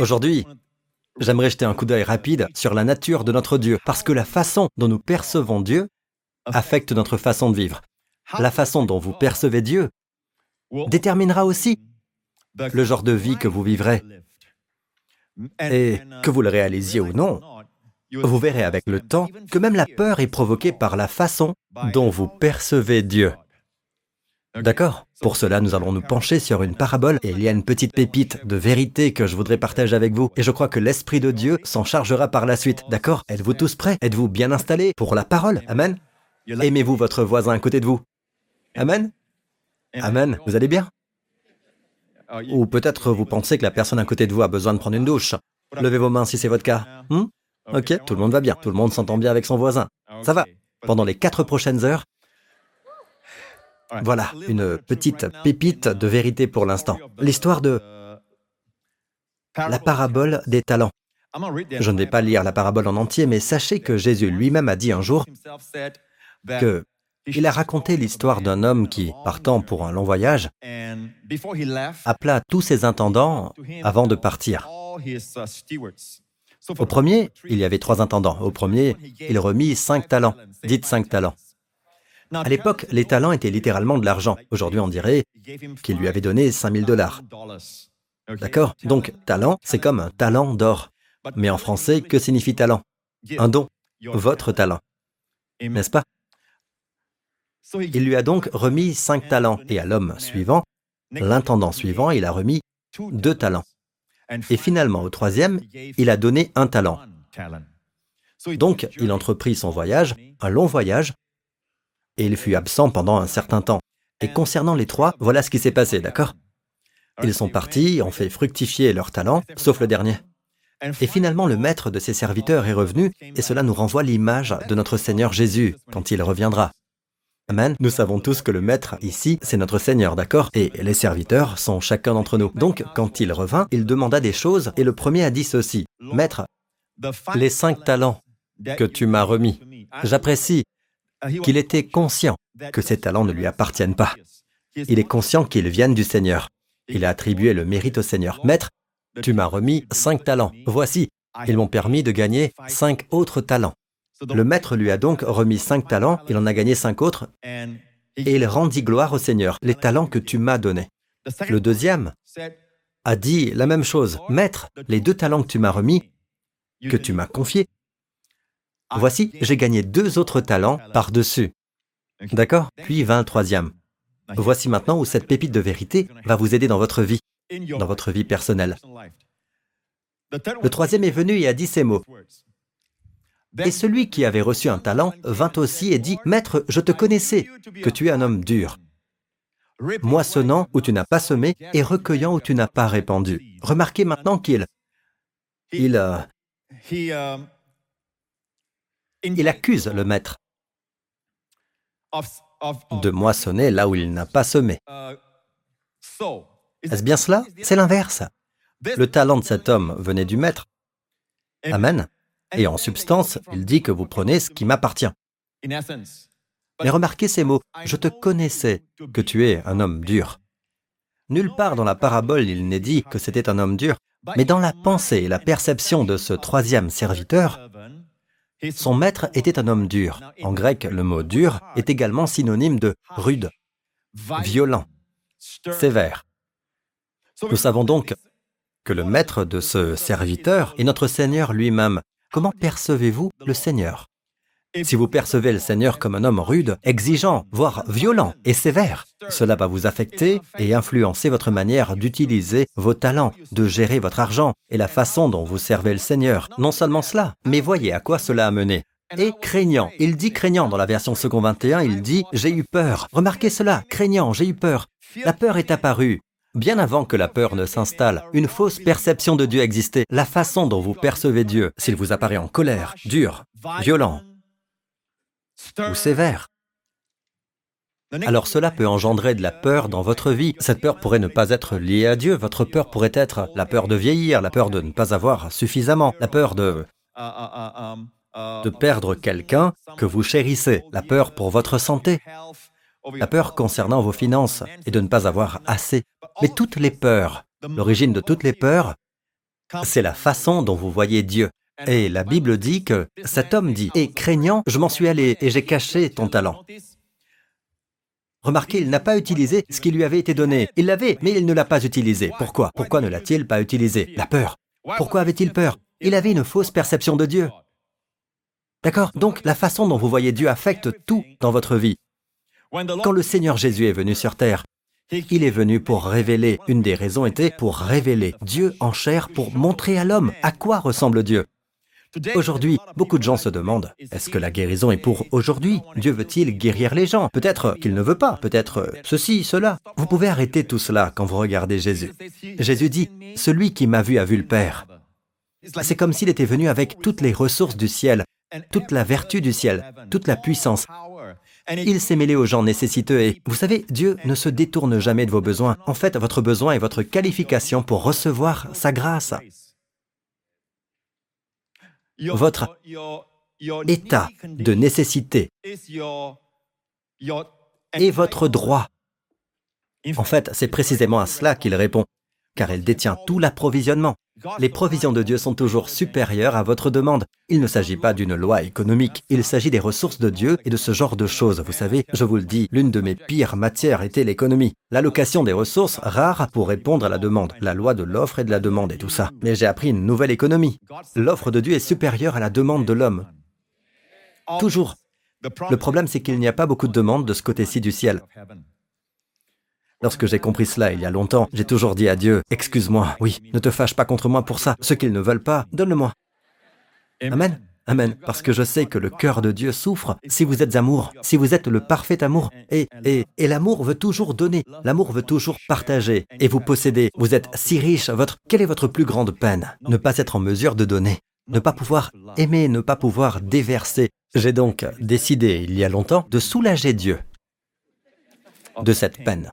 Aujourd'hui, j'aimerais jeter un coup d'œil rapide sur la nature de notre Dieu, parce que la façon dont nous percevons Dieu affecte notre façon de vivre. La façon dont vous percevez Dieu déterminera aussi le genre de vie que vous vivrez. Et que vous le réalisiez ou non, vous verrez avec le temps que même la peur est provoquée par la façon dont vous percevez Dieu. D'accord Pour cela, nous allons nous pencher sur une parabole et il y a une petite pépite de vérité que je voudrais partager avec vous et je crois que l'Esprit de Dieu s'en chargera par la suite. D'accord? Êtes-vous tous prêts? Êtes-vous bien installés pour la parole? Amen Aimez-vous votre voisin à côté de vous? Amen Amen. Vous allez bien? Ou peut-être vous pensez que la personne à côté de vous a besoin de prendre une douche. Levez vos mains si c'est votre cas. Hmm? Ok, tout le monde va bien. Tout le monde s'entend bien avec son voisin. Ça va. Pendant les quatre prochaines heures, voilà, une petite pépite de vérité pour l'instant. L'histoire de la parabole des talents. Je ne vais pas lire la parabole en entier, mais sachez que Jésus lui-même a dit un jour que il a raconté l'histoire d'un homme qui, partant pour un long voyage, appela tous ses intendants avant de partir. Au premier, il y avait trois intendants. Au premier, il remit cinq talents. Dites cinq talents. À l'époque, les talents étaient littéralement de l'argent. Aujourd'hui, on dirait qu'il lui avait donné 5000 dollars. D'accord Donc, talent, c'est comme un talent d'or. Mais en français, que signifie talent? Un don, votre talent. N'est-ce pas? Il lui a donc remis cinq talents, et à l'homme suivant, l'intendant suivant, il a remis deux talents. Et finalement, au troisième, il a donné un talent. Donc, il entreprit son voyage, un long voyage, et il fut absent pendant un certain temps. Et concernant les trois, voilà ce qui s'est passé, d'accord? Ils sont partis, ont fait fructifier leur talent, sauf le dernier. Et finalement, le maître de ses serviteurs est revenu, et cela nous renvoie l'image de notre Seigneur Jésus quand il reviendra. Amen. Nous savons tous que le maître ici, c'est notre Seigneur, d'accord? Et les serviteurs sont chacun d'entre nous. Donc, quand il revint, il demanda des choses, et le premier a dit ceci. Maître, les cinq talents que tu m'as remis, j'apprécie qu'il était conscient que ces talents ne lui appartiennent pas. Il est conscient qu'ils viennent du Seigneur. Il a attribué le mérite au Seigneur. Maître, tu m'as remis cinq talents. Voici, ils m'ont permis de gagner cinq autres talents. Le maître lui a donc remis cinq talents, il en a gagné cinq autres, et il rendit gloire au Seigneur, les talents que tu m'as donnés. Le deuxième a dit la même chose. Maître, les deux talents que tu m'as remis, que tu m'as confiés, Voici, j'ai gagné deux autres talents par-dessus. D'accord? Puis vint le troisième. Voici maintenant où cette pépite de vérité va vous aider dans votre vie, dans votre vie personnelle. Le troisième est venu et a dit ces mots. Et celui qui avait reçu un talent vint aussi et dit, Maître, je te connaissais, que tu es un homme dur, moissonnant où tu n'as pas semé et recueillant où tu n'as pas répandu. Remarquez maintenant qu'il... Il... Il accuse le maître de moissonner là où il n'a pas semé. Est-ce bien cela? C'est l'inverse. Le talent de cet homme venait du maître. Amen. Et en substance, il dit que vous prenez ce qui m'appartient. Mais remarquez ces mots. Je te connaissais que tu es un homme dur. Nulle part dans la parabole il n'est dit que c'était un homme dur, mais dans la pensée et la perception de ce troisième serviteur, son maître était un homme dur. En grec, le mot dur est également synonyme de rude, violent, sévère. Nous savons donc que le maître de ce serviteur est notre Seigneur lui-même. Comment percevez-vous le Seigneur? Si vous percevez le Seigneur comme un homme rude, exigeant, voire violent et sévère, cela va vous affecter et influencer votre manière d'utiliser vos talents, de gérer votre argent et la façon dont vous servez le Seigneur. Non seulement cela, mais voyez à quoi cela a mené. Et craignant, il dit craignant dans la version second 21, il dit j'ai eu peur. Remarquez cela, craignant, j'ai eu peur. La peur est apparue. Bien avant que la peur ne s'installe, une fausse perception de Dieu existait. La façon dont vous percevez Dieu, s'il vous apparaît en colère, dur, violent, ou sévère. Alors cela peut engendrer de la peur dans votre vie. Cette peur pourrait ne pas être liée à Dieu. Votre peur pourrait être la peur de vieillir, la peur de ne pas avoir suffisamment, la peur de de perdre quelqu'un que vous chérissez, la peur pour votre santé, la peur concernant vos finances et de ne pas avoir assez. Mais toutes les peurs, l'origine de toutes les peurs C'est la façon dont vous voyez Dieu. Et la Bible dit que cet homme dit, et craignant, je m'en suis allé et j'ai caché ton talent. Remarquez, il n'a pas utilisé ce qui lui avait été donné. Il l'avait, mais il ne l'a pas utilisé. Pourquoi? Pourquoi ne l'a-t-il pas utilisé? La peur. Pourquoi avait-il peur? Il avait une fausse perception de Dieu. D'accord? Donc la façon dont vous voyez Dieu affecte tout dans votre vie. Quand le Seigneur Jésus est venu sur terre, il est venu pour révéler, une des raisons était pour révéler Dieu en chair, pour montrer à l'homme à quoi ressemble Dieu. Aujourd'hui, beaucoup de gens se demandent, est-ce que la guérison est pour aujourd'hui? Dieu veut-il guérir les gens? Peut-être qu'il ne veut pas, peut-être ceci, cela. Vous pouvez arrêter tout cela quand vous regardez Jésus. Jésus dit, celui qui m'a vu a vu le Père. C'est comme s'il était venu avec toutes les ressources du ciel, toute la vertu du ciel, toute la puissance. Il s'est mêlé aux gens nécessiteux et, vous savez, Dieu ne se détourne jamais de vos besoins. En fait, votre besoin est votre qualification pour recevoir sa grâce. Votre état de nécessité est votre droit. En fait, c'est précisément à cela qu'il répond, car il détient tout l'approvisionnement. Les provisions de Dieu sont toujours supérieures à votre demande. Il ne s'agit pas d'une loi économique, il s'agit des ressources de Dieu et de ce genre de choses. Vous savez, je vous le dis, l'une de mes pires matières était l'économie. L'allocation des ressources rares pour répondre à la demande, la loi de l'offre et de la demande et tout ça. Mais j'ai appris une nouvelle économie. L'offre de Dieu est supérieure à la demande de l'homme. Toujours. Le problème, c'est qu'il n'y a pas beaucoup de demandes de ce côté-ci du ciel. Lorsque j'ai compris cela il y a longtemps, j'ai toujours dit à Dieu, excuse-moi, oui, ne te fâche pas contre moi pour ça, ce qu'ils ne veulent pas, donne-le-moi. Amen. Amen. Parce que je sais que le cœur de Dieu souffre si vous êtes amour, si vous êtes le parfait amour. Et, et, et l'amour veut toujours donner, l'amour veut toujours partager. Et vous possédez, vous êtes si riche, votre, quelle est votre plus grande peine? Ne pas être en mesure de donner, ne pas pouvoir aimer, ne pas pouvoir déverser. J'ai donc décidé, il y a longtemps, de soulager Dieu de cette peine.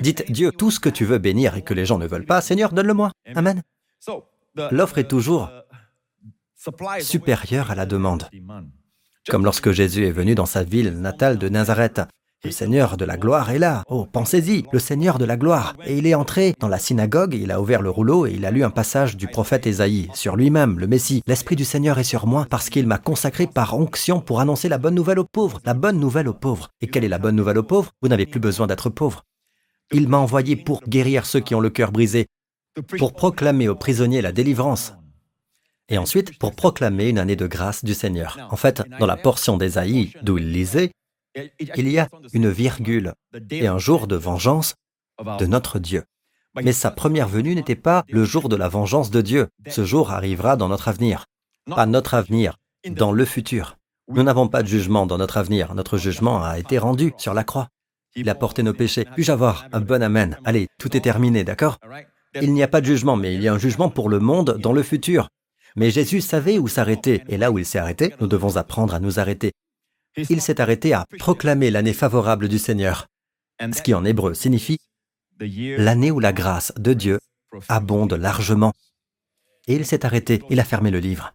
Dites Dieu tout ce que tu veux bénir et que les gens ne veulent pas, Seigneur, donne-le-moi. Amen. L'offre est toujours supérieure à la demande. Comme lorsque Jésus est venu dans sa ville natale de Nazareth. Le Seigneur de la gloire est là. Oh, pensez-y, le Seigneur de la gloire. Et il est entré dans la synagogue, il a ouvert le rouleau et il a lu un passage du prophète Ésaïe sur lui-même, le Messie. L'Esprit du Seigneur est sur moi parce qu'il m'a consacré par onction pour annoncer la bonne nouvelle aux pauvres. La bonne nouvelle aux pauvres. Et quelle est la bonne nouvelle aux pauvres? Vous n'avez plus besoin d'être pauvre. Il m'a envoyé pour guérir ceux qui ont le cœur brisé, pour proclamer aux prisonniers la délivrance, et ensuite pour proclamer une année de grâce du Seigneur. En fait, dans la portion d'Ésaïe d'où il lisait, il y a une virgule et un jour de vengeance de notre Dieu. Mais sa première venue n'était pas le jour de la vengeance de Dieu. Ce jour arrivera dans notre avenir. Pas notre avenir, dans le futur. Nous n'avons pas de jugement dans notre avenir. Notre jugement a été rendu sur la croix. Il a porté nos péchés. Puis-je avoir un bon Amen? Allez, tout est terminé, d'accord? Il n'y a pas de jugement, mais il y a un jugement pour le monde dans le futur. Mais Jésus savait où s'arrêter, et là où il s'est arrêté, nous devons apprendre à nous arrêter. Il s'est arrêté à proclamer l'année favorable du Seigneur, ce qui en hébreu signifie l'année où la grâce de Dieu abonde largement. Et il s'est arrêté, il a fermé le livre.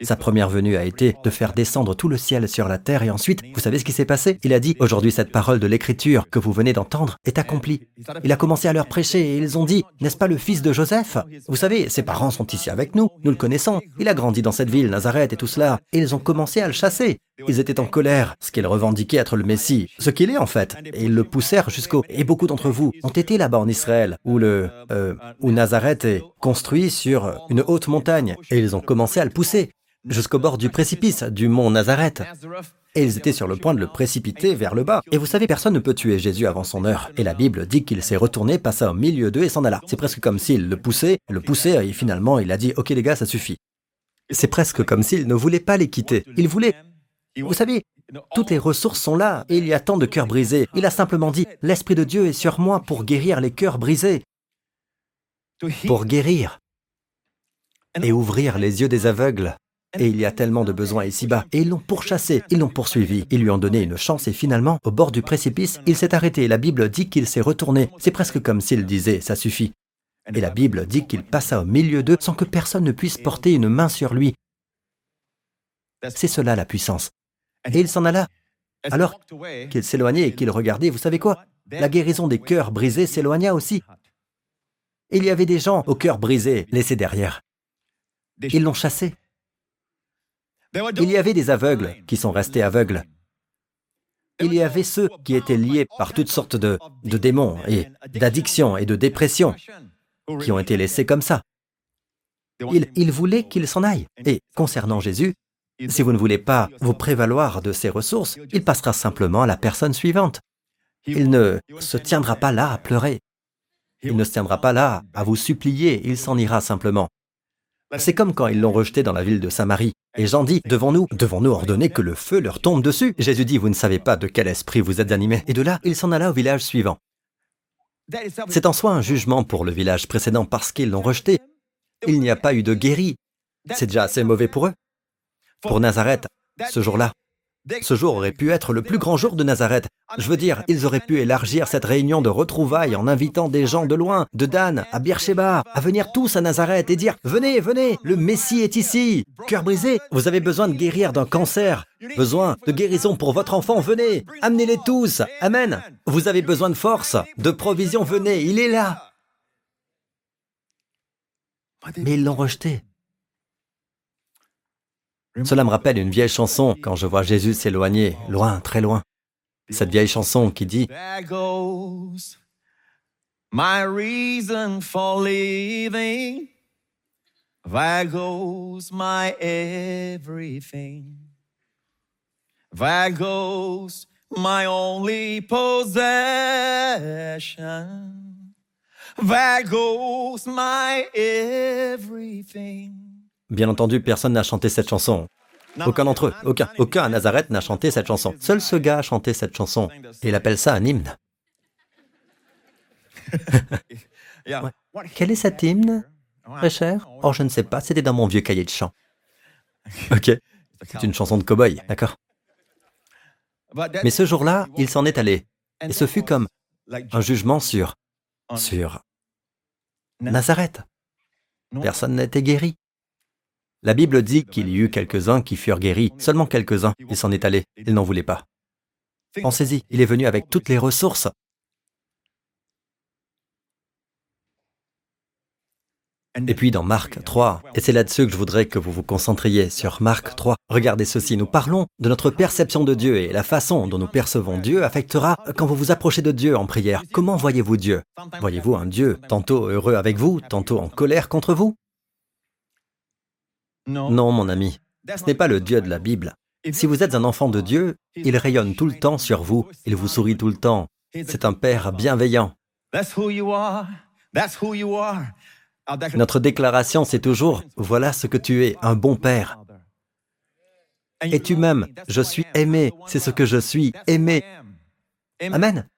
Sa première venue a été de faire descendre tout le ciel sur la terre et ensuite, vous savez ce qui s'est passé? Il a dit, aujourd'hui cette parole de l'écriture que vous venez d'entendre est accomplie. Il a commencé à leur prêcher et ils ont dit, n'est-ce pas le fils de Joseph? Vous savez, ses parents sont ici avec nous, nous le connaissons. Il a grandi dans cette ville, Nazareth et tout cela. Et ils ont commencé à le chasser. Ils étaient en colère, ce qu'ils revendiquaient être le Messie, ce qu'il est en fait, et ils le poussèrent jusqu'au... Et beaucoup d'entre vous ont été là-bas en Israël, où le... Euh, où Nazareth est construit sur une haute montagne, et ils ont commencé à le pousser jusqu'au bord du précipice du mont Nazareth. Et ils étaient sur le point de le précipiter vers le bas. Et vous savez, personne ne peut tuer Jésus avant son heure. Et la Bible dit qu'il s'est retourné, passa au milieu d'eux et s'en alla. C'est presque comme s'il le poussait, le poussait, et finalement il a dit, ok les gars, ça suffit. C'est presque comme s'il ne voulait pas les quitter. Il voulait... Vous savez, toutes les ressources sont là, et il y a tant de cœurs brisés. Il a simplement dit, l'Esprit de Dieu est sur moi pour guérir les cœurs brisés. Pour guérir. Et ouvrir les yeux des aveugles et il y a tellement de besoins ici-bas. Et ils l'ont pourchassé, ils l'ont poursuivi, ils lui ont donné une chance et finalement, au bord du précipice, il s'est arrêté. La Bible dit qu'il s'est retourné. C'est presque comme s'il disait, ça suffit. Et la Bible dit qu'il passa au milieu d'eux sans que personne ne puisse porter une main sur lui. C'est cela la puissance. Et il s'en alla. Alors qu'il s'éloignait et qu'il regardait, vous savez quoi? La guérison des cœurs brisés s'éloigna aussi. Il y avait des gens au cœur brisé, laissés derrière. Ils l'ont chassé. Il y avait des aveugles qui sont restés aveugles. Il y avait ceux qui étaient liés par toutes sortes de, démons et d'addictions et de dépressions qui ont été laissés comme ça. Il, il voulait qu'ils s'en aillent. Et concernant Jésus, si vous ne voulez pas vous prévaloir de ses ressources, il passera simplement à la personne suivante. Il ne se tiendra pas là à pleurer. Il ne se tiendra pas là à vous supplier, il s'en ira simplement. C'est comme quand ils l'ont rejeté dans la ville de Samarie. Et Jean dit, devons-nous, devons-nous ordonner que le feu leur tombe dessus? Jésus dit, vous ne savez pas de quel esprit vous êtes animés. Et de là, il s'en alla au village suivant. C'est en soi un jugement pour le village précédent parce qu'ils l'ont rejeté. Il n'y a pas eu de guéri. C'est déjà assez mauvais pour eux. Pour Nazareth, ce jour-là, ce jour aurait pu être le plus grand jour de Nazareth. Je veux dire, ils auraient pu élargir cette réunion de retrouvailles en invitant des gens de loin, de Dan à Beersheba, à venir tous à Nazareth et dire Venez, venez, le Messie est ici. Cœur brisé, vous avez besoin de guérir d'un cancer, besoin de guérison pour votre enfant, venez, amenez-les tous. Amen. Vous avez besoin de force, de provision, venez, il est là. Mais ils l'ont rejeté. Cela me rappelle une vieille chanson quand je vois Jésus s'éloigner, loin, très loin. Cette vieille chanson qui dit My reason for living, there goes my everything, there goes my only possession, there goes my everything. Bien entendu, personne n'a chanté cette chanson. Aucun d'entre eux, aucun, aucun à Nazareth n'a chanté cette chanson. Seul ce gars a chanté cette chanson. Et il appelle ça un hymne. Quel est cet hymne, très cher? Oh, je ne sais pas, c'était dans mon vieux cahier de chant. Ok, c'est une chanson de cow-boy, d'accord Mais ce jour-là, il s'en est allé. Et ce fut comme un jugement sur, sur Nazareth. Personne n'était guéri. La Bible dit qu'il y eut quelques-uns qui furent guéris, seulement quelques-uns, il s'en est allé, il n'en voulait pas. Pensez-y, il est venu avec toutes les ressources. Et puis dans Marc 3, et c'est là-dessus que je voudrais que vous vous concentriez, sur Marc 3. Regardez ceci, nous parlons de notre perception de Dieu et la façon dont nous percevons Dieu affectera quand vous vous approchez de Dieu en prière. Comment voyez-vous Dieu? Voyez-vous un Dieu tantôt heureux avec vous, tantôt en colère contre vous? Non, mon ami, ce n'est pas le Dieu de la Bible. Si vous êtes un enfant de Dieu, il rayonne tout le temps sur vous, il vous sourit tout le temps. C'est un Père bienveillant. Notre déclaration, c'est toujours, voilà ce que tu es, un bon Père. Et tu m'aimes, je suis aimé, c'est ce que je suis, aimé. Amen.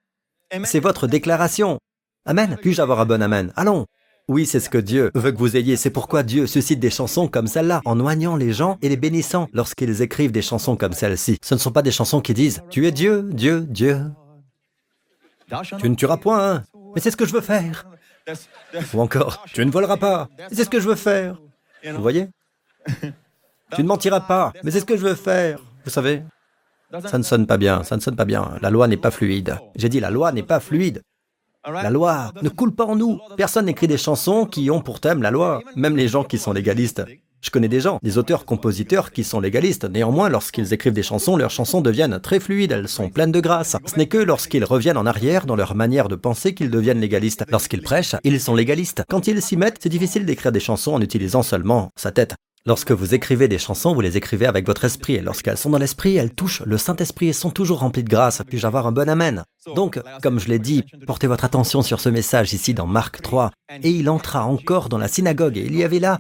C'est votre déclaration. Amen. Puis-je avoir un bon Amen? Allons. Oui, c'est ce que Dieu veut que vous ayez. C'est pourquoi Dieu suscite des chansons comme celle-là, en noignant les gens et les bénissant lorsqu'ils écrivent des chansons comme celle-ci. Ce ne sont pas des chansons qui disent ⁇ Tu es Dieu, Dieu, Dieu ⁇ Tu ne tueras point, hein mais c'est ce que je veux faire. Ou encore ⁇ Tu ne voleras pas, mais c'est ce que je veux faire. Vous voyez? Tu ne mentiras pas, mais c'est ce que je veux faire. Vous savez? Ça ne sonne pas bien, ça ne sonne pas bien. La loi n'est pas fluide. J'ai dit la loi n'est pas fluide. La loi ne coule pas en nous. Personne n'écrit des chansons qui ont pour thème la loi, même les gens qui sont légalistes. Je connais des gens, des auteurs-compositeurs qui sont légalistes. Néanmoins, lorsqu'ils écrivent des chansons, leurs chansons deviennent très fluides, elles sont pleines de grâce. Ce n'est que lorsqu'ils reviennent en arrière dans leur manière de penser qu'ils deviennent légalistes. Lorsqu'ils prêchent, ils sont légalistes. Quand ils s'y mettent, c'est difficile d'écrire des chansons en utilisant seulement sa tête. Lorsque vous écrivez des chansons, vous les écrivez avec votre esprit, et lorsqu'elles sont dans l'esprit, elles touchent le Saint-Esprit et sont toujours remplies de grâce. Puis-je avoir un bon Amen? Donc, comme je l'ai dit, portez votre attention sur ce message ici dans Marc 3. Et il entra encore dans la synagogue, et il y avait là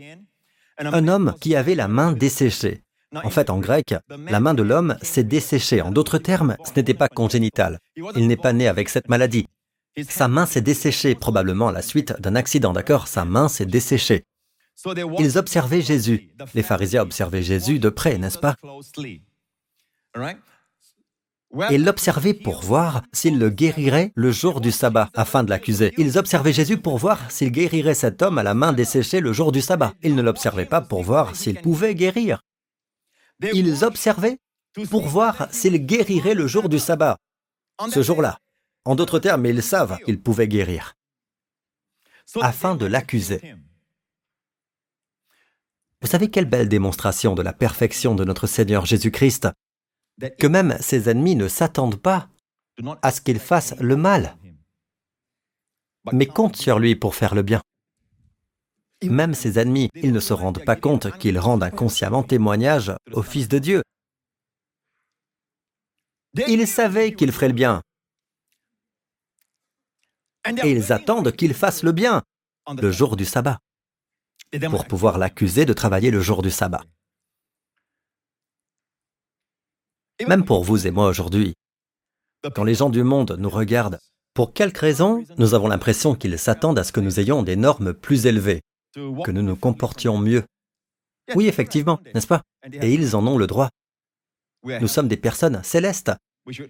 un homme qui avait la main desséchée. En fait, en grec, la main de l'homme s'est desséchée. En d'autres termes, ce n'était pas congénital. Il n'est pas né avec cette maladie. Sa main s'est desséchée, probablement à la suite d'un accident, d'accord? Sa main s'est desséchée. Ils observaient Jésus. Les pharisiens observaient Jésus de près, n'est-ce pas? Et l'observaient pour voir s'il le guérirait le jour du sabbat, afin de l'accuser. Ils observaient Jésus pour voir s'il guérirait cet homme à la main desséchée le jour du sabbat. Ils ne l'observaient pas pour voir s'il pouvait guérir. Ils observaient pour voir s'il guérirait le jour du sabbat, ce jour-là. En d'autres termes, ils savent qu'il pouvait guérir. afin de l'accuser. Vous savez quelle belle démonstration de la perfection de notre Seigneur Jésus-Christ, que même ses ennemis ne s'attendent pas à ce qu'il fasse le mal, mais comptent sur lui pour faire le bien. Même ses ennemis, ils ne se rendent pas compte qu'ils rendent inconsciemment témoignage au Fils de Dieu. Ils savaient qu'il ferait le bien. Et ils attendent qu'il fasse le bien le jour du sabbat pour pouvoir l'accuser de travailler le jour du sabbat. Même pour vous et moi aujourd'hui, quand les gens du monde nous regardent, pour quelque raison nous avons l'impression qu'ils s'attendent à ce que nous ayons des normes plus élevées, que nous nous comportions mieux. Oui, effectivement, n'est-ce pas? Et ils en ont le droit. Nous sommes des personnes célestes.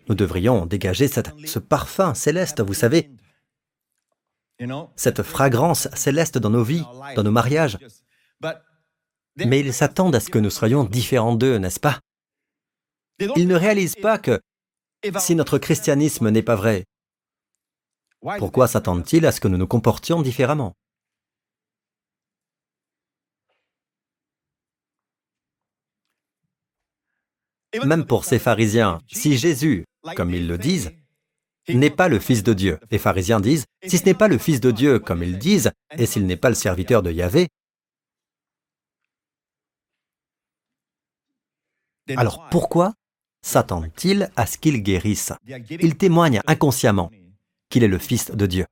Nous devrions dégager ce parfum céleste, vous savez, cette fragrance céleste dans nos vies, dans nos mariages. Mais ils s'attendent à ce que nous soyons différents d'eux, n'est-ce pas? Ils ne réalisent pas que si notre christianisme n'est pas vrai, pourquoi s'attendent-ils à ce que nous nous comportions différemment? Même pour ces pharisiens, si Jésus, comme ils le disent, n'est pas le Fils de Dieu. Les pharisiens disent, si ce n'est pas le Fils de Dieu, comme ils disent, et s'il n'est pas le serviteur de Yahvé, alors pourquoi s'attendent-ils à ce qu'il guérisse? Ils témoignent inconsciemment qu'il est le Fils de Dieu.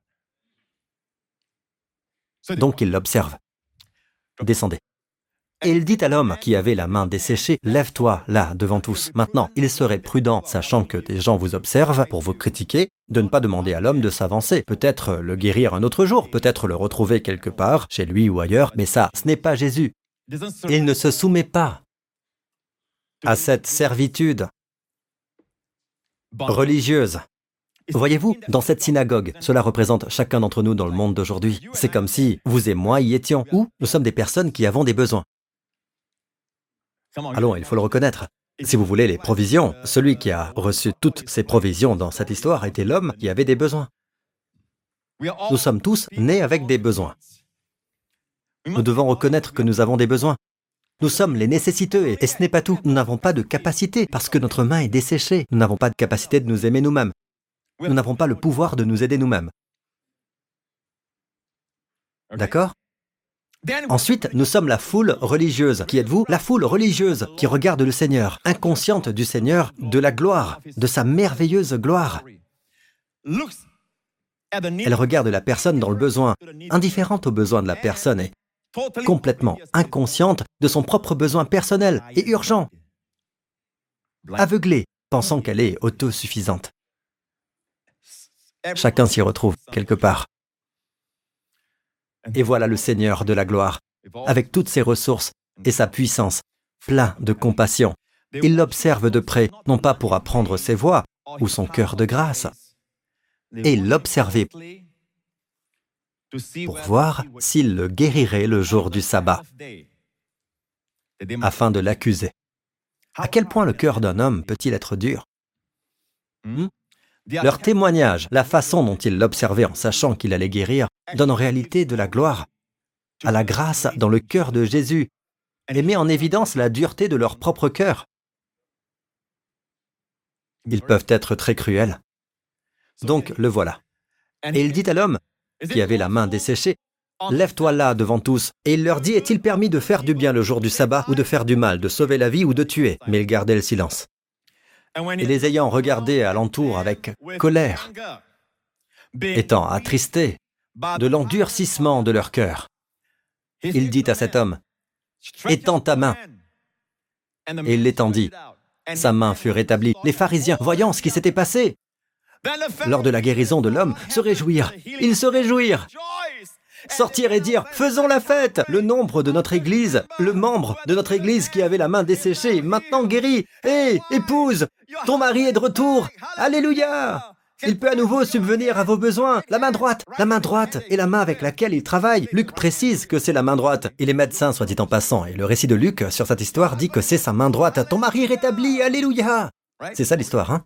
Donc ils l'observent. Descendez. Et il dit à l'homme qui avait la main desséchée, Lève-toi là devant tous. Maintenant, il serait prudent, sachant que des gens vous observent pour vous critiquer, de ne pas demander à l'homme de s'avancer, peut-être le guérir un autre jour, peut-être le retrouver quelque part, chez lui ou ailleurs, mais ça, ce n'est pas Jésus. Il ne se soumet pas à cette servitude religieuse. Voyez-vous, dans cette synagogue, cela représente chacun d'entre nous dans le monde d'aujourd'hui. C'est comme si vous et moi y étions, ou nous sommes des personnes qui avons des besoins. Allons, il faut le reconnaître. Si vous voulez les provisions, celui qui a reçu toutes ces provisions dans cette histoire était l'homme qui avait des besoins. Nous sommes tous nés avec des besoins. Nous devons reconnaître que nous avons des besoins. Nous sommes les nécessiteux et ce n'est pas tout. Nous n'avons pas de capacité parce que notre main est desséchée. Nous n'avons pas de capacité de nous aimer nous-mêmes. Nous n'avons pas le pouvoir de nous aider nous-mêmes. D'accord? Ensuite, nous sommes la foule religieuse. Qui êtes-vous? La foule religieuse qui regarde le Seigneur, inconsciente du Seigneur, de la gloire, de sa merveilleuse gloire. Elle regarde la personne dans le besoin, indifférente aux besoins de la personne et complètement inconsciente de son propre besoin personnel et urgent, aveuglée, pensant qu'elle est autosuffisante. Chacun s'y retrouve quelque part. Et voilà le Seigneur de la gloire, avec toutes ses ressources et sa puissance, plein de compassion. Il l'observe de près, non pas pour apprendre ses voix ou son cœur de grâce, et l'observer pour voir s'il le guérirait le jour du sabbat, afin de l'accuser. À quel point le cœur d'un homme peut-il être dur? Leur témoignage, la façon dont ils l'observaient en sachant qu'il allait guérir, donne en réalité de la gloire à la grâce dans le cœur de Jésus et met en évidence la dureté de leur propre cœur. Ils peuvent être très cruels. Donc le voilà. Et il dit à l'homme qui avait la main desséchée, Lève-toi là devant tous. Et il leur dit, est-il permis de faire du bien le jour du sabbat ou de faire du mal, de sauver la vie ou de tuer? Mais il gardait le silence. Et les ayant regardés alentour avec colère, étant attristés de l'endurcissement de leur cœur, il dit à cet homme, Étends ta main. Et il l'étendit. Sa main fut rétablie. Les pharisiens, voyant ce qui s'était passé, lors de la guérison de l'homme, se réjouirent. Ils se réjouirent sortir et dire Faisons la fête Le nombre de notre Église, le membre de notre Église qui avait la main desséchée, maintenant guéri. Hé, épouse, ton mari est de retour. Alléluia il peut à nouveau subvenir à vos besoins. La main droite, la main droite est la main avec laquelle il travaille. Luc précise que c'est la main droite. Il est médecin, soit dit en passant, et le récit de Luc sur cette histoire dit que c'est sa main droite. Ton mari rétabli, alléluia C'est ça l'histoire, hein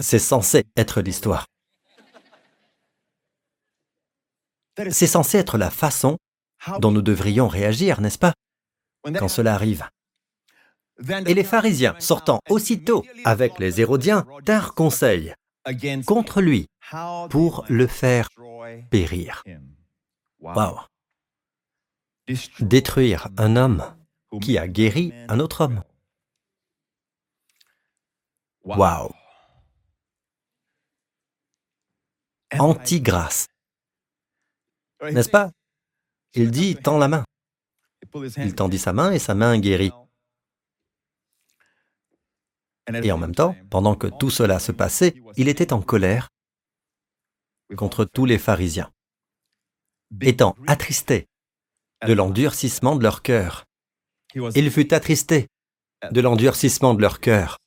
C'est censé être l'histoire. C'est censé être la façon dont nous devrions réagir, n'est-ce pas, quand cela arrive. Et les pharisiens, sortant aussitôt avec les Hérodiens, tinrent conseil contre lui pour le faire périr. Wow. Détruire un homme qui a guéri un autre homme. Wow. Anti-grâce. N'est-ce pas? Il dit, tends la main. Il tendit sa main et sa main guérit. Et en même temps, pendant que tout cela se passait, il était en colère contre tous les pharisiens, étant attristé de l'endurcissement de leur cœur. Il fut attristé de l'endurcissement de leur cœur.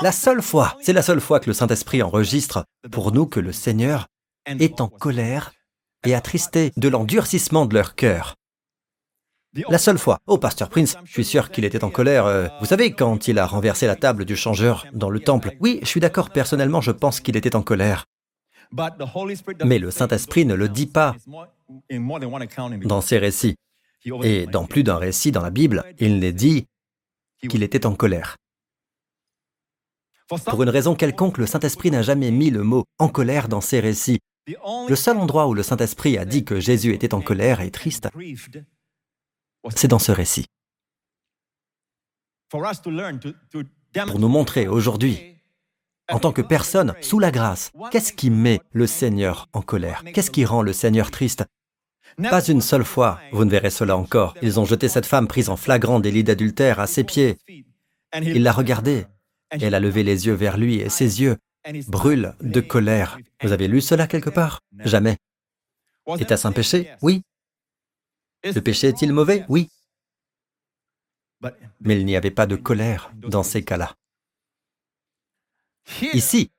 La seule fois, c'est la seule fois que le Saint-Esprit enregistre pour nous que le Seigneur est en colère et attristé de l'endurcissement de leur cœur. La seule fois. Oh, Pasteur Prince, je suis sûr qu'il était en colère. Euh, vous savez, quand il a renversé la table du changeur dans le temple. Oui, je suis d'accord, personnellement, je pense qu'il était en colère. Mais le Saint-Esprit ne le dit pas dans ses récits. Et dans plus d'un récit dans la Bible, il n'est dit qu'il était en colère. Pour une raison quelconque, le Saint-Esprit n'a jamais mis le mot en colère dans ses récits. Le seul endroit où le Saint-Esprit a dit que Jésus était en colère et triste, c'est dans ce récit. Pour nous montrer aujourd'hui, en tant que personne sous la grâce, qu'est-ce qui met le Seigneur en colère? Qu'est-ce qui rend le Seigneur triste? Pas une seule fois, vous ne verrez cela encore. Ils ont jeté cette femme prise en flagrant délit d'adultère à ses pieds. Il l'a regardée, elle a levé les yeux vers lui, et ses yeux brûlent de colère. Vous avez lu cela quelque part? Jamais. Est-ce un péché? Oui. Le péché est-il mauvais? Oui. Mais il n'y avait pas de colère dans ces cas-là. Ici,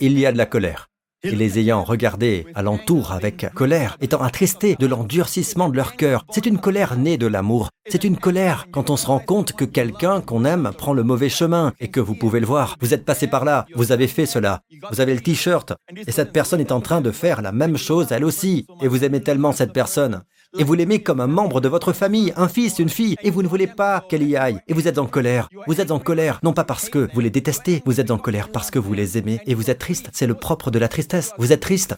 il y a de la colère. Et les ayant regardés alentour avec colère, étant attristés de l'endurcissement de leur cœur, c'est une colère née de l'amour. C'est une colère quand on se rend compte que quelqu'un qu'on aime prend le mauvais chemin et que vous pouvez le voir. Vous êtes passé par là, vous avez fait cela, vous avez le t-shirt, et cette personne est en train de faire la même chose elle aussi, et vous aimez tellement cette personne et vous l'aimez comme un membre de votre famille, un fils, une fille, et vous ne voulez pas qu'elle y aille, et vous êtes en colère. Vous êtes en colère, non pas parce que vous les détestez, vous êtes en colère parce que vous les aimez, et vous êtes triste, c'est le propre de la tristesse, vous êtes triste.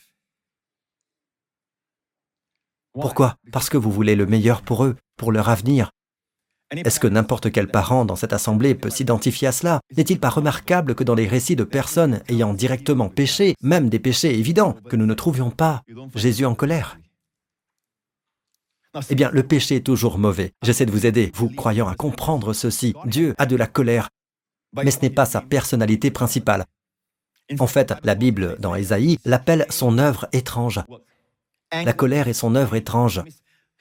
Pourquoi? Parce que vous voulez le meilleur pour eux, pour leur avenir. Est-ce que n'importe quel parent dans cette assemblée peut s'identifier à cela? N'est-il pas remarquable que dans les récits de personnes ayant directement péché, même des péchés évidents, que nous ne trouvions pas Jésus en colère? Eh bien, le péché est toujours mauvais. J'essaie de vous aider, vous croyant à comprendre ceci. Dieu a de la colère, mais ce n'est pas sa personnalité principale. En fait, la Bible, dans Ésaïe, l'appelle son œuvre étrange. La colère est son œuvre étrange.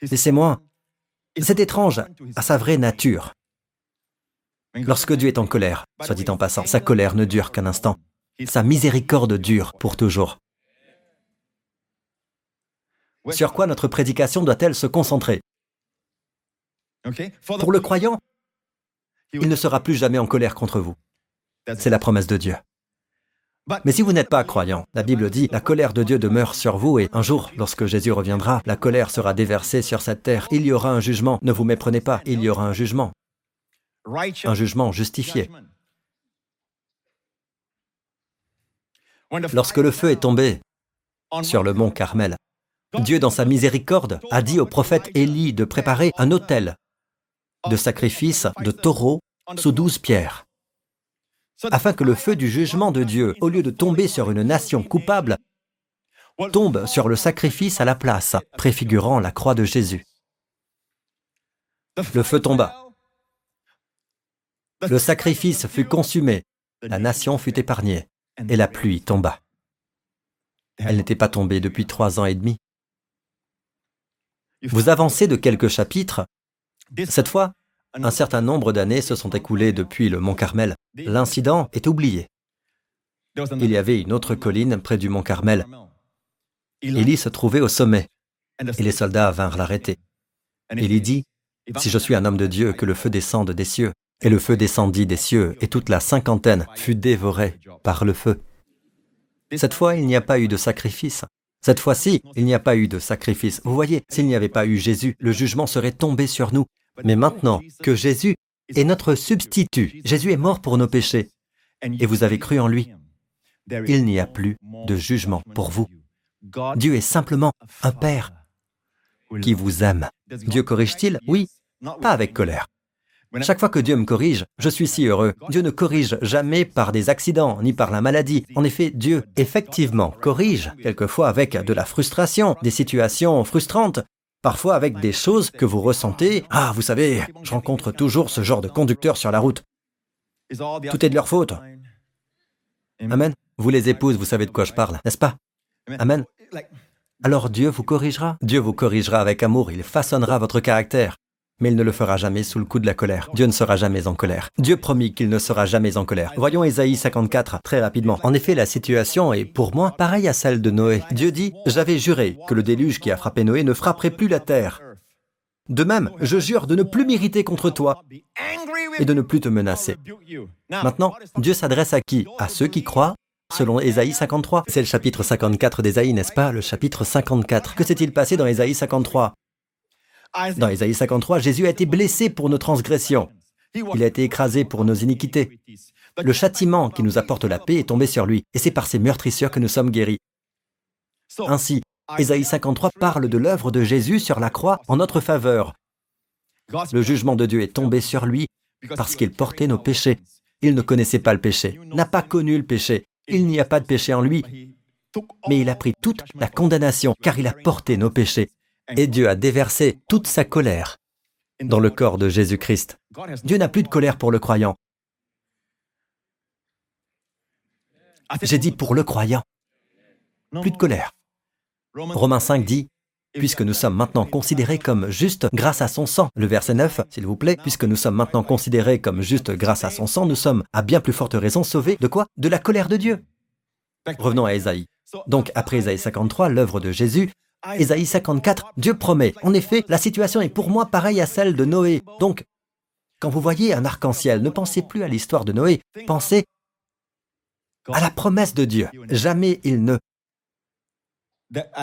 Laissez-moi. C'est étrange à sa vraie nature. Lorsque Dieu est en colère, soit dit en passant, sa colère ne dure qu'un instant. Sa miséricorde dure pour toujours. Sur quoi notre prédication doit-elle se concentrer Pour le croyant, il ne sera plus jamais en colère contre vous. C'est la promesse de Dieu. Mais si vous n'êtes pas croyant, la Bible dit, la colère de Dieu demeure sur vous et un jour, lorsque Jésus reviendra, la colère sera déversée sur cette terre. Il y aura un jugement. Ne vous méprenez pas, il y aura un jugement. Un jugement justifié. Lorsque le feu est tombé sur le mont Carmel, Dieu, dans sa miséricorde, a dit au prophète Élie de préparer un autel de sacrifice de taureaux sous douze pierres, afin que le feu du jugement de Dieu, au lieu de tomber sur une nation coupable, tombe sur le sacrifice à la place, préfigurant la croix de Jésus. Le feu tomba. Le sacrifice fut consumé, la nation fut épargnée, et la pluie tomba. Elle n'était pas tombée depuis trois ans et demi. Vous avancez de quelques chapitres. Cette fois, un certain nombre d'années se sont écoulées depuis le mont Carmel. L'incident est oublié. Il y avait une autre colline près du mont Carmel. Élie se trouvait au sommet et les soldats vinrent l'arrêter. Élie dit, Si je suis un homme de Dieu, que le feu descende des cieux. Et le feu descendit des cieux, et toute la cinquantaine fut dévorée par le feu. Cette fois, il n'y a pas eu de sacrifice. Cette fois-ci, il n'y a pas eu de sacrifice. Vous voyez, s'il n'y avait pas eu Jésus, le jugement serait tombé sur nous. Mais maintenant que Jésus est notre substitut, Jésus est mort pour nos péchés, et vous avez cru en lui, il n'y a plus de jugement pour vous. Dieu est simplement un Père qui vous aime. Dieu corrige-t-il? Oui, pas avec colère. Chaque fois que Dieu me corrige, je suis si heureux. Dieu ne corrige jamais par des accidents, ni par la maladie. En effet, Dieu, effectivement, corrige, quelquefois avec de la frustration, des situations frustrantes, parfois avec des choses que vous ressentez. Ah, vous savez, je rencontre toujours ce genre de conducteurs sur la route. Tout est de leur faute. Amen. Vous les épouses, vous savez de quoi je parle, n'est-ce pas? Amen. Alors Dieu vous corrigera? Dieu vous corrigera avec amour, il façonnera votre caractère. Mais il ne le fera jamais sous le coup de la colère. Dieu ne sera jamais en colère. Dieu promit qu'il ne sera jamais en colère. Voyons Ésaïe 54 très rapidement. En effet, la situation est pour moi pareille à celle de Noé. Dieu dit, j'avais juré que le déluge qui a frappé Noé ne frapperait plus la terre. De même, je jure de ne plus m'irriter contre toi et de ne plus te menacer. Maintenant, Dieu s'adresse à qui? À ceux qui croient selon Ésaïe 53. C'est le chapitre 54 d'Ésaïe, n'est-ce pas? Le chapitre 54. Que s'est-il passé dans Ésaïe 53 Dans Ésaïe 53, Jésus a été blessé pour nos transgressions. Il a été écrasé pour nos iniquités. Le châtiment qui nous apporte la paix est tombé sur lui, et c'est par ses meurtrissures que nous sommes guéris. Ainsi, Ésaïe 53 parle de l'œuvre de Jésus sur la croix en notre faveur. Le jugement de Dieu est tombé sur lui parce qu'il portait nos péchés. Il ne connaissait pas le péché, n'a pas connu le péché. Il n'y a pas de péché en lui, mais il a pris toute la condamnation car il a porté nos péchés. Et Dieu a déversé toute sa colère dans le corps de Jésus-Christ. Dieu n'a plus de colère pour le croyant. J'ai dit pour le croyant. Plus de colère. Romains 5 dit, puisque nous sommes maintenant considérés comme justes grâce à son sang. Le verset 9, s'il vous plaît, puisque nous sommes maintenant considérés comme justes grâce à son sang, nous sommes à bien plus forte raison sauvés de quoi? De la colère de Dieu. Revenons à Ésaïe. Donc, après Ésaïe 53, l'œuvre de Jésus, Ésaïe 54, Dieu promet. En effet, la situation est pour moi pareille à celle de Noé. Donc, quand vous voyez un arc-en-ciel, ne pensez plus à l'histoire de Noé, pensez à la promesse de Dieu. Jamais il ne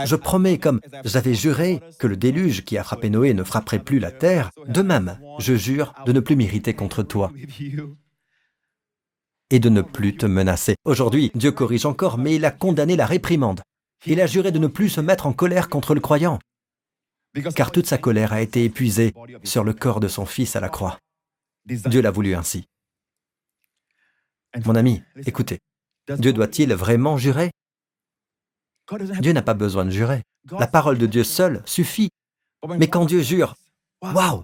je promets, comme j'avais juré que le déluge qui a frappé Noé ne frapperait plus la terre, de même, je jure de ne plus m'irriter contre toi et de ne plus te menacer. Aujourd'hui, Dieu corrige encore, mais il a condamné la réprimande. Il a juré de ne plus se mettre en colère contre le croyant, car toute sa colère a été épuisée sur le corps de son Fils à la croix. Dieu l'a voulu ainsi. Mon ami, écoutez, Dieu doit-il vraiment jurer? Dieu n'a pas besoin de jurer. La parole de Dieu seule suffit. Mais quand Dieu jure, waouh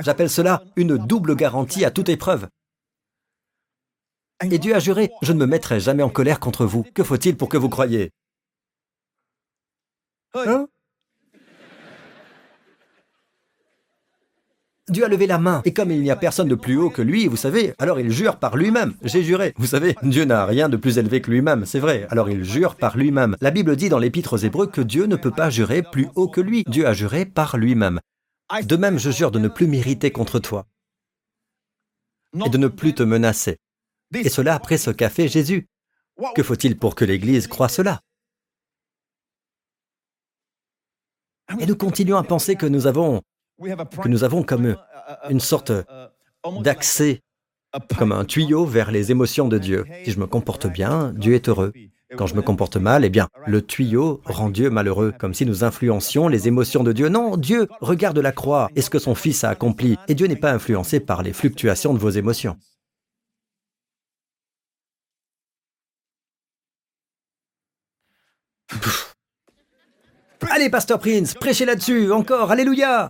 J'appelle cela une double garantie à toute épreuve. Et Dieu a juré, je ne me mettrai jamais en colère contre vous. Que faut-il pour que vous croyiez? Hein? Dieu a levé la main, et comme il n'y a personne de plus haut que lui, vous savez, alors il jure par lui-même. J'ai juré. Vous savez, Dieu n'a rien de plus élevé que lui-même, c'est vrai. Alors il jure par lui-même. La Bible dit dans l'Épître aux Hébreux que Dieu ne peut pas jurer plus haut que lui. Dieu a juré par lui-même. De même, je jure de ne plus m'irriter contre toi et de ne plus te menacer. Et cela après ce qu'a fait Jésus. Que faut-il pour que l'Église croie cela? Et nous continuons à penser que nous avons que nous avons comme une sorte d'accès, comme un tuyau vers les émotions de Dieu. Si je me comporte bien, Dieu est heureux. Quand je me comporte mal, eh bien, le tuyau rend Dieu malheureux, comme si nous influencions les émotions de Dieu. Non, Dieu regarde la croix et ce que son Fils a accompli, et Dieu n'est pas influencé par les fluctuations de vos émotions. Allez, Pasteur Prince, prêchez là-dessus, encore, alléluia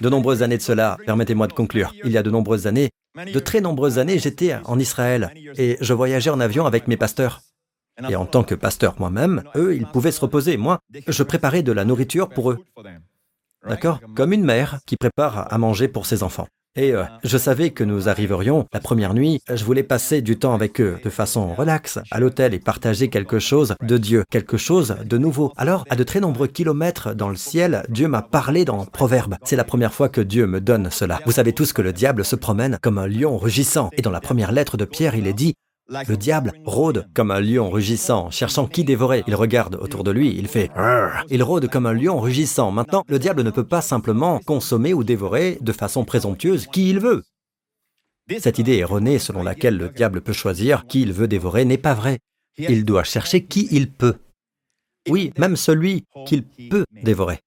de nombreuses années de cela, permettez-moi de conclure. Il y a de nombreuses années, de très nombreuses années, j'étais en Israël et je voyageais en avion avec mes pasteurs. Et en tant que pasteur moi-même, eux, ils pouvaient se reposer. Moi, je préparais de la nourriture pour eux. D'accord? Comme une mère qui prépare à manger pour ses enfants. Et euh, je savais que nous arriverions la première nuit. Je voulais passer du temps avec eux de façon relaxe à l'hôtel et partager quelque chose de Dieu, quelque chose de nouveau. Alors, à de très nombreux kilomètres dans le ciel, Dieu m'a parlé dans Proverbe. C'est la première fois que Dieu me donne cela. Vous savez tous que le diable se promène comme un lion rugissant. Et dans la première lettre de Pierre, il est dit Le diable rôde comme un lion rugissant, cherchant qui dévorer. Il regarde autour de lui, il fait. Il rôde comme un lion rugissant. Maintenant, le diable ne peut pas simplement consommer ou dévorer de façon présomptueuse qui il veut. Cette idée erronée selon laquelle le diable peut choisir qui il veut dévorer n'est pas vraie. Il doit chercher qui il peut. Oui, même celui qu'il peut dévorer.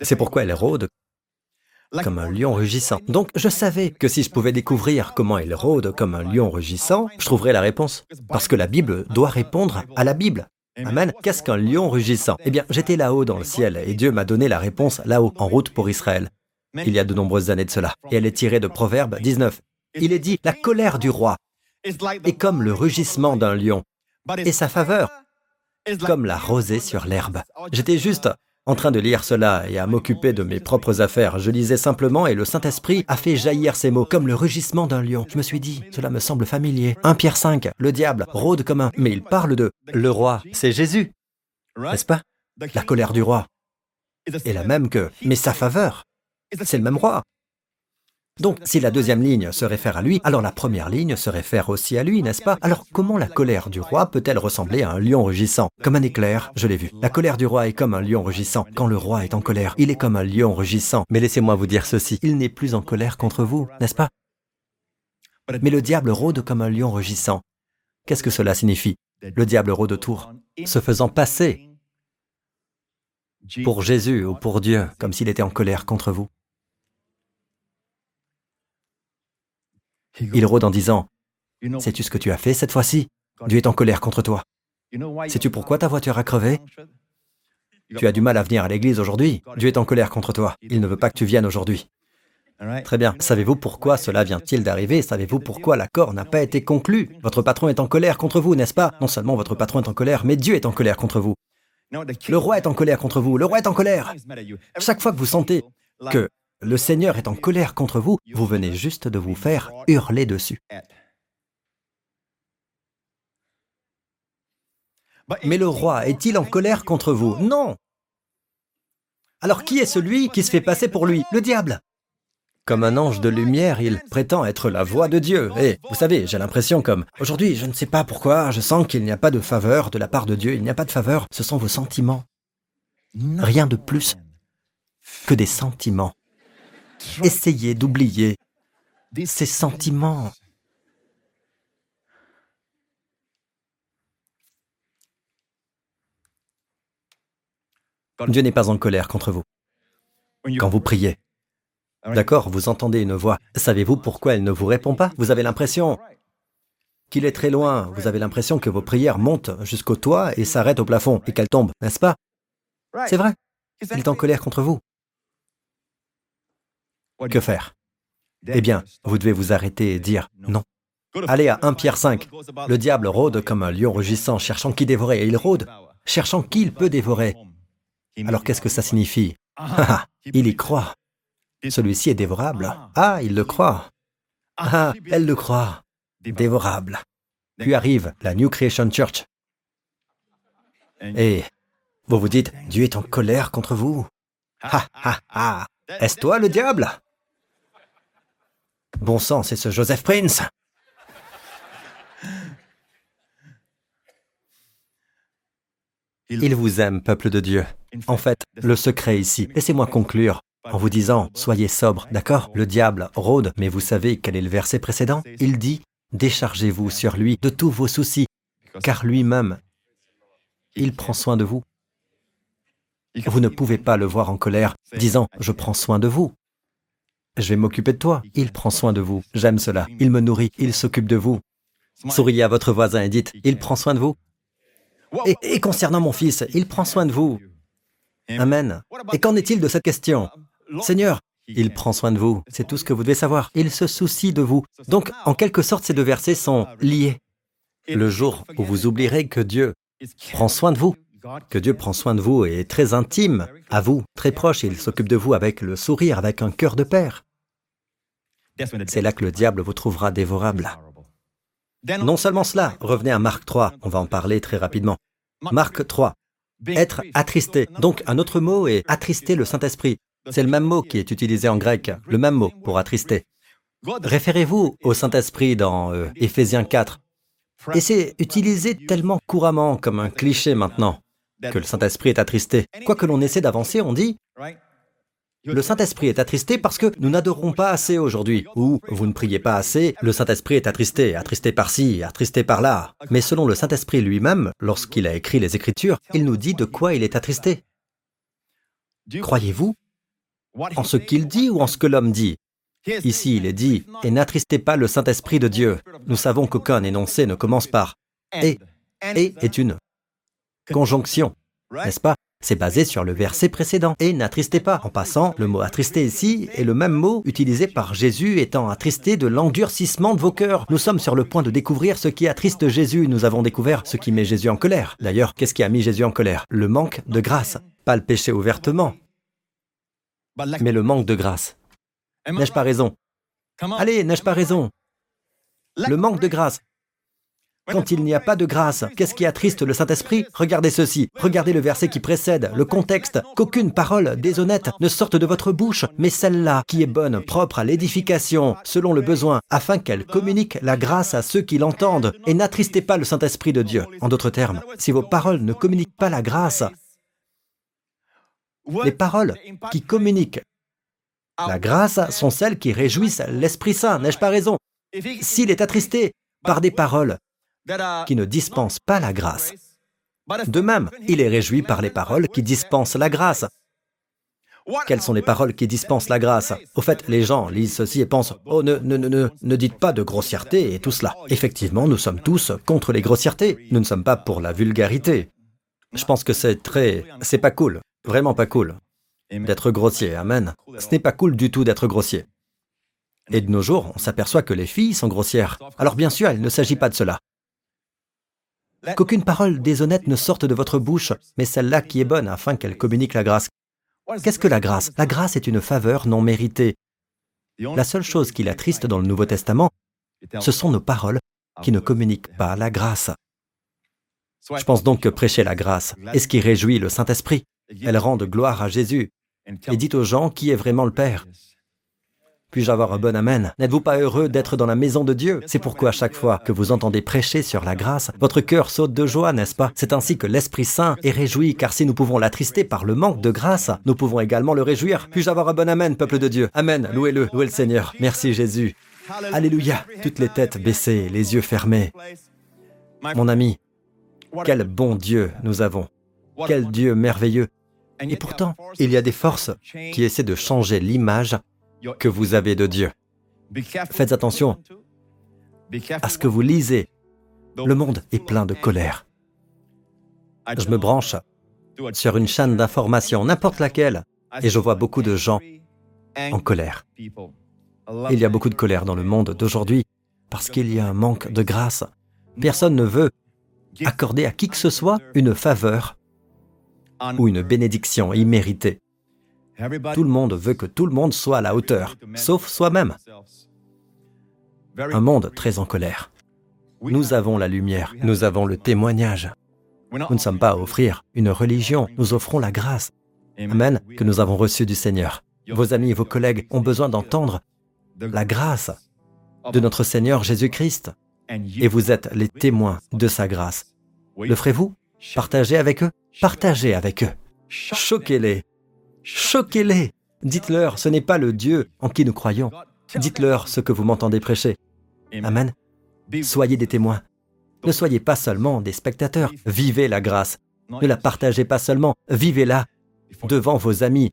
C'est pourquoi elle rôde comme un lion rugissant. Donc je savais que si je pouvais découvrir comment il rôde comme un lion rugissant, je trouverais la réponse. Parce que la Bible doit répondre à la Bible. Amen. Qu'est-ce qu'un lion rugissant? Eh bien, j'étais là-haut dans le ciel et Dieu m'a donné la réponse là-haut, en route pour Israël. Il y a de nombreuses années de cela. Et elle est tirée de Proverbe 19. Il est dit, la colère du roi est comme le rugissement d'un lion, et sa faveur comme la rosée sur l'herbe. J'étais juste en train de lire cela et à m'occuper de mes propres affaires. Je lisais simplement et le Saint-Esprit a fait jaillir ces mots comme le rugissement d'un lion. Je me suis dit, cela me semble familier. 1 Pierre 5, le diable rôde comme un... Mais il parle de le roi, c'est Jésus, n'est-ce pas? La colère du roi est la même que... Mais sa faveur, c'est le même roi. Donc, si la deuxième ligne se réfère à lui, alors la première ligne se réfère aussi à lui, n'est-ce pas? Alors, comment la colère du roi peut-elle ressembler à un lion rugissant? Comme un éclair, je l'ai vu. La colère du roi est comme un lion rugissant. Quand le roi est en colère, il est comme un lion rugissant. Mais laissez-moi vous dire ceci, il n'est plus en colère contre vous, n'est-ce pas? Mais le diable rôde comme un lion rugissant. Qu'est-ce que cela signifie? Le diable rôde autour, se faisant passer pour Jésus ou pour Dieu, comme s'il était en colère contre vous. Il rôde en disant, Sais-tu ce que tu as fait cette fois-ci? Dieu est en colère contre toi. Sais-tu pourquoi ta voiture a crevé? Tu as du mal à venir à l'église aujourd'hui. Dieu est en colère contre toi. Il ne veut pas que tu viennes aujourd'hui. Très bien. Savez-vous pourquoi cela vient-il d'arriver? Savez-vous pourquoi l'accord n'a pas été conclu Votre patron est en colère contre vous, n'est-ce pas? Non seulement votre patron est en colère, mais Dieu est en colère contre vous. Le roi est en colère contre vous. Le roi est en colère. Chaque fois que vous sentez que le Seigneur est en colère contre vous, vous venez juste de vous faire hurler dessus. Mais le roi est-il en colère contre vous? Non. Alors qui est celui qui se fait passer pour lui? Le diable. Comme un ange de lumière, il prétend être la voix de Dieu. Et vous savez, j'ai l'impression comme aujourd'hui, je ne sais pas pourquoi, je sens qu'il n'y a pas de faveur de la part de Dieu, il n'y a pas de faveur, ce sont vos sentiments. Rien de plus que des sentiments. Essayez d'oublier ces sentiments. Dieu n'est pas en colère contre vous. Quand vous priez, d'accord, vous entendez une voix. Savez-vous pourquoi elle ne vous répond pas? Vous avez l'impression qu'il est très loin. Vous avez l'impression que vos prières montent jusqu'au toit et s'arrêtent au plafond et qu'elles tombent, n'est-ce pas? C'est vrai. Il est en colère contre vous. Que faire? Eh bien, vous devez vous arrêter et dire non. Allez à 1 Pierre 5. Le diable rôde comme un lion rugissant, cherchant qui dévorer, et il rôde, cherchant qui il peut dévorer. Alors qu'est-ce que ça signifie? Ah, Il y croit. Celui-ci est dévorable. Ah, il le croit. Ah, elle le croit. Dévorable. Puis arrive la New Creation Church. Et vous vous dites, Dieu est en colère contre vous. Ha ha ha. Est-ce toi le diable? Bon sang, c'est ce Joseph Prince. Il vous aime, peuple de Dieu. En fait, le secret ici, laissez-moi conclure en vous disant, soyez sobre, d'accord? Le diable rôde, mais vous savez quel est le verset précédent? Il dit, déchargez-vous sur lui de tous vos soucis, car lui-même, il prend soin de vous. Vous ne pouvez pas le voir en colère, disant, je prends soin de vous. Je vais m'occuper de toi. Il prend soin de vous. J'aime cela. Il me nourrit. Il s'occupe de vous. Souriez à votre voisin et dites, il prend soin de vous. Et, concernant mon fils, il prend soin de vous. Amen. Et qu'en est-il de cette question? Seigneur, il prend soin de vous. C'est tout ce que vous devez savoir. Il se soucie de vous. Donc, en quelque sorte, ces deux versets sont liés. Le jour où vous oublierez que Dieu prend soin de vous, que Dieu prend soin de vous et est très intime à vous, très proche, il s'occupe de vous avec le sourire, avec un cœur de père. C'est là que le diable vous trouvera dévorable. Non seulement cela, revenez à Marc 3, on va en parler très rapidement. Marc 3, être attristé. Donc un autre mot est attrister le Saint-Esprit. C'est le même mot qui est utilisé en grec, le même mot pour attrister. Référez-vous au Saint-Esprit dans euh, Éphésiens 4. Et c'est utilisé tellement couramment comme un cliché maintenant que le Saint-Esprit est attristé. Quoi que l'on essaie d'avancer, on dit le Saint-Esprit est attristé parce que nous n'adorons pas assez aujourd'hui. Ou vous ne priez pas assez, le Saint-Esprit est attristé, attristé par-ci, attristé par-là. Mais selon le Saint-Esprit lui-même, lorsqu'il a écrit les Écritures, il nous dit de quoi il est attristé. Croyez-vous en ce qu'il dit ou en ce que l'homme dit? Ici, il est dit, et n'attristez pas le Saint-Esprit de Dieu. Nous savons qu'aucun énoncé ne commence par et. Et est une conjonction, n'est-ce pas? C'est basé sur le verset précédent. Et n'attristez pas. En passant, le mot attrister ici est le même mot utilisé par Jésus étant attristé de l'endurcissement de vos cœurs. Nous sommes sur le point de découvrir ce qui attriste Jésus. Nous avons découvert ce qui met Jésus en colère. D'ailleurs, qu'est-ce qui a mis Jésus en colère? Le manque de grâce. Pas le péché ouvertement, mais le manque de grâce. N'ai-je pas raison? Allez, n'ai-je pas raison? Le manque de grâce. Quand il n'y a pas de grâce, qu'est-ce qui attriste le Saint-Esprit? Regardez ceci, regardez le verset qui précède, le contexte, qu'aucune parole déshonnête ne sorte de votre bouche, mais celle-là qui est bonne, propre à l'édification, selon le besoin, afin qu'elle communique la grâce à ceux qui l'entendent, et n'attristez pas le Saint-Esprit de Dieu. En d'autres termes, si vos paroles ne communiquent pas la grâce, les paroles qui communiquent la grâce sont celles qui réjouissent l'Esprit Saint, n'ai-je pas raison? S'il est attristé par des paroles qui ne dispensent pas la grâce, de même, il est réjoui par les paroles qui dispensent la grâce. Quelles sont les paroles qui dispensent la grâce? Au fait, les gens lisent ceci et pensent Oh, ne, ne dites pas de grossièreté et tout cela. Effectivement, nous sommes tous contre les grossièretés. Nous ne sommes pas pour la vulgarité. Je pense que c'est très. C'est pas cool. Vraiment pas cool d'être grossier. Amen. Ce n'est pas cool du tout d'être grossier. Et de nos jours, on s'aperçoit que les filles sont grossières. Alors bien sûr, il ne s'agit pas de cela. Qu'aucune parole déshonnête ne sorte de votre bouche, mais celle-là qui est bonne afin qu'elle communique la grâce. Qu'est-ce que la grâce? La grâce est une faveur non méritée. La seule chose qui l'attriste dans le Nouveau Testament, ce sont nos paroles qui ne communiquent pas la grâce. Je pense donc que prêcher la grâce est ce qui réjouit le Saint-Esprit. Elle rend de gloire à Jésus et dites aux gens qui est vraiment le Père. Puis-je avoir un bon Amen? N'êtes-vous pas heureux d'être dans la maison de Dieu? C'est pourquoi à chaque fois que vous entendez prêcher sur la grâce, votre cœur saute de joie, n'est-ce pas? C'est ainsi que l'Esprit Saint est réjoui, car si nous pouvons l'attrister par le manque de grâce, nous pouvons également le réjouir. Puis-je avoir un bon Amen, peuple de Dieu? Amen, louez-le, louez le Seigneur. Merci Jésus. Alléluia, toutes les têtes baissées, les yeux fermés. Mon ami, quel bon Dieu nous avons. Quel Dieu merveilleux. Et pourtant, il y a des forces qui essaient de changer l'image que vous avez de Dieu. Faites attention à ce que vous lisez. Le monde est plein de colère. Je me branche sur une chaîne d'information, n'importe laquelle, et je vois beaucoup de gens en colère. Il y a beaucoup de colère dans le monde d'aujourd'hui parce qu'il y a un manque de grâce. Personne ne veut accorder à qui que ce soit une faveur ou une bénédiction imméritée. Tout le monde veut que tout le monde soit à la hauteur, sauf soi-même. Un monde très en colère. Nous avons la lumière, nous avons le témoignage. Nous ne sommes pas à offrir une religion, nous offrons la grâce. Amen, que nous avons reçue du Seigneur. Vos amis et vos collègues ont besoin d'entendre la grâce de notre Seigneur Jésus-Christ. Et vous êtes les témoins de sa grâce. Le ferez-vous? Partagez avec eux? Partagez avec eux. Choquez-les. Choquez-les. Dites-leur, ce n'est pas le Dieu en qui nous croyons. Dites-leur ce que vous m'entendez prêcher. Amen. Soyez des témoins. Ne soyez pas seulement des spectateurs. Vivez la grâce. Ne la partagez pas seulement. Vivez-la devant vos amis.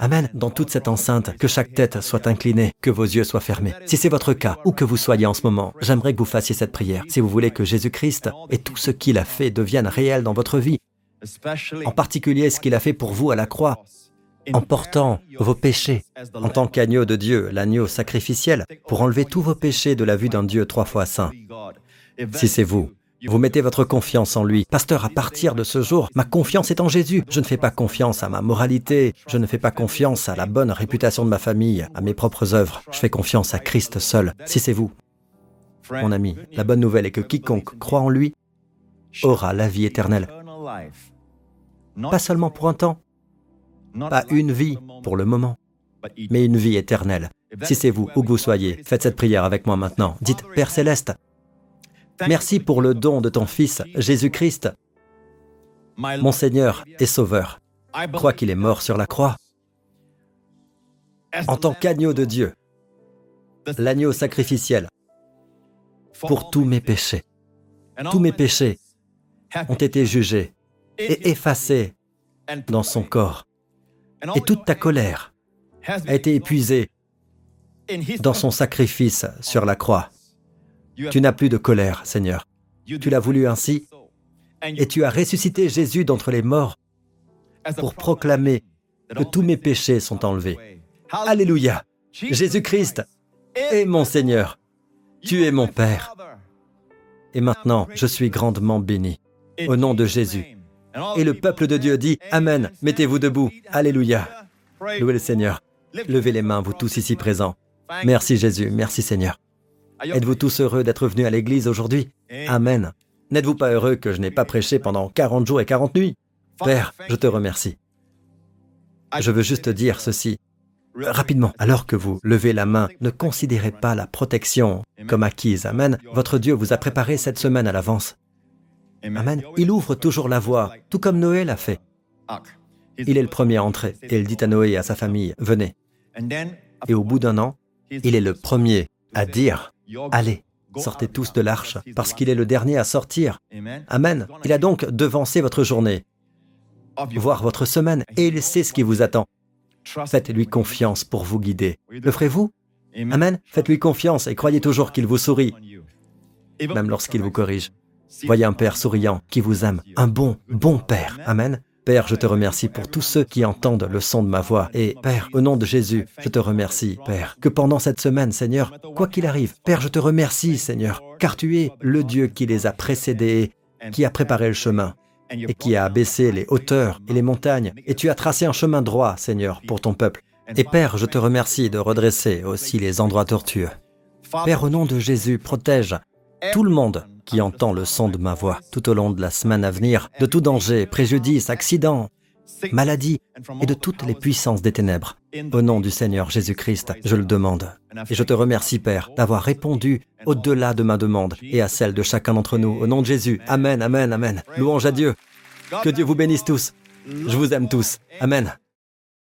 Amen. Dans toute cette enceinte, que chaque tête soit inclinée, que vos yeux soient fermés. Si c'est votre cas, où que vous soyez en ce moment, j'aimerais que vous fassiez cette prière. Si vous voulez que Jésus-Christ et tout ce qu'il a fait deviennent réels dans votre vie, en particulier ce qu'il a fait pour vous à la croix, en portant vos péchés en tant qu'agneau de Dieu, l'agneau sacrificiel, pour enlever tous vos péchés de la vue d'un Dieu trois fois saint. Si c'est vous, vous mettez votre confiance en lui. Pasteur, à partir de ce jour, ma confiance est en Jésus. Je ne fais pas confiance à ma moralité, je ne fais pas confiance à la bonne réputation de ma famille, à mes propres œuvres. Je fais confiance à Christ seul. Si c'est vous, mon ami, la bonne nouvelle est que quiconque croit en lui aura la vie éternelle. Pas seulement pour un temps, pas une vie pour le moment, mais une vie éternelle. Si c'est vous, où que vous soyez, faites cette prière avec moi maintenant. Dites, Père céleste, merci pour le don de ton Fils, Jésus-Christ, mon Seigneur et Sauveur. Crois qu'il est mort sur la croix en tant qu'agneau de Dieu, l'agneau sacrificiel, pour tous mes péchés. Tous mes péchés ont été jugés et effacés dans son corps. Et toute ta colère a été épuisée dans son sacrifice sur la croix. Tu n'as plus de colère, Seigneur. Tu l'as voulu ainsi, et tu as ressuscité Jésus d'entre les morts pour proclamer que tous mes péchés sont enlevés. Alléluia. Jésus-Christ est mon Seigneur. Tu es mon Père. Et maintenant, je suis grandement béni. Au nom de Jésus. Et le peuple de Dieu dit Amen. Mettez-vous debout. Alléluia. Louez le Seigneur. Levez les mains, vous tous ici présents. Merci Jésus. Merci Seigneur. Êtes-vous tous heureux d'être venus à l'église aujourd'hui? Amen. N'êtes-vous pas heureux que je n'ai pas prêché pendant 40 jours et 40 nuits? Père, je te remercie. Je veux juste dire ceci. Rapidement, alors que vous levez la main, ne considérez pas la protection comme acquise. Amen. Votre Dieu vous a préparé cette semaine à l'avance. Amen. Il ouvre toujours la voie, tout comme Noé l'a fait. Il est le premier à entrer et il dit à Noé et à sa famille, venez. Et au bout d'un an, il est le premier à dire, allez, sortez tous de l'arche, parce qu'il est le dernier à sortir. Amen. Il a donc devancé votre journée, voire votre semaine, et il sait ce qui vous attend. Faites-lui confiance pour vous guider. Le ferez-vous? Amen. Faites-lui confiance et croyez toujours qu'il vous sourit, même lorsqu'il vous corrige. Voyez un Père souriant qui vous aime, un bon, bon Père. Amen. Père, je te remercie pour tous ceux qui entendent le son de ma voix. Et Père, au nom de Jésus, je te remercie, Père, que pendant cette semaine, Seigneur, quoi qu'il arrive, Père, je te remercie, Seigneur, car tu es le Dieu qui les a précédés, qui a préparé le chemin et qui a abaissé les hauteurs et les montagnes, et tu as tracé un chemin droit, Seigneur, pour ton peuple. Et Père, je te remercie de redresser aussi les endroits tortueux. Père, au nom de Jésus, protège tout le monde qui entend le son de ma voix tout au long de la semaine à venir, de tout danger, préjudice, accident, maladie et de toutes les puissances des ténèbres. Au nom du Seigneur Jésus-Christ, je le demande. Et je te remercie, Père, d'avoir répondu au-delà de ma demande et à celle de chacun d'entre nous. Au nom de Jésus, Amen, Amen, Amen. Louange à Dieu. Que Dieu vous bénisse tous. Je vous aime tous. Amen.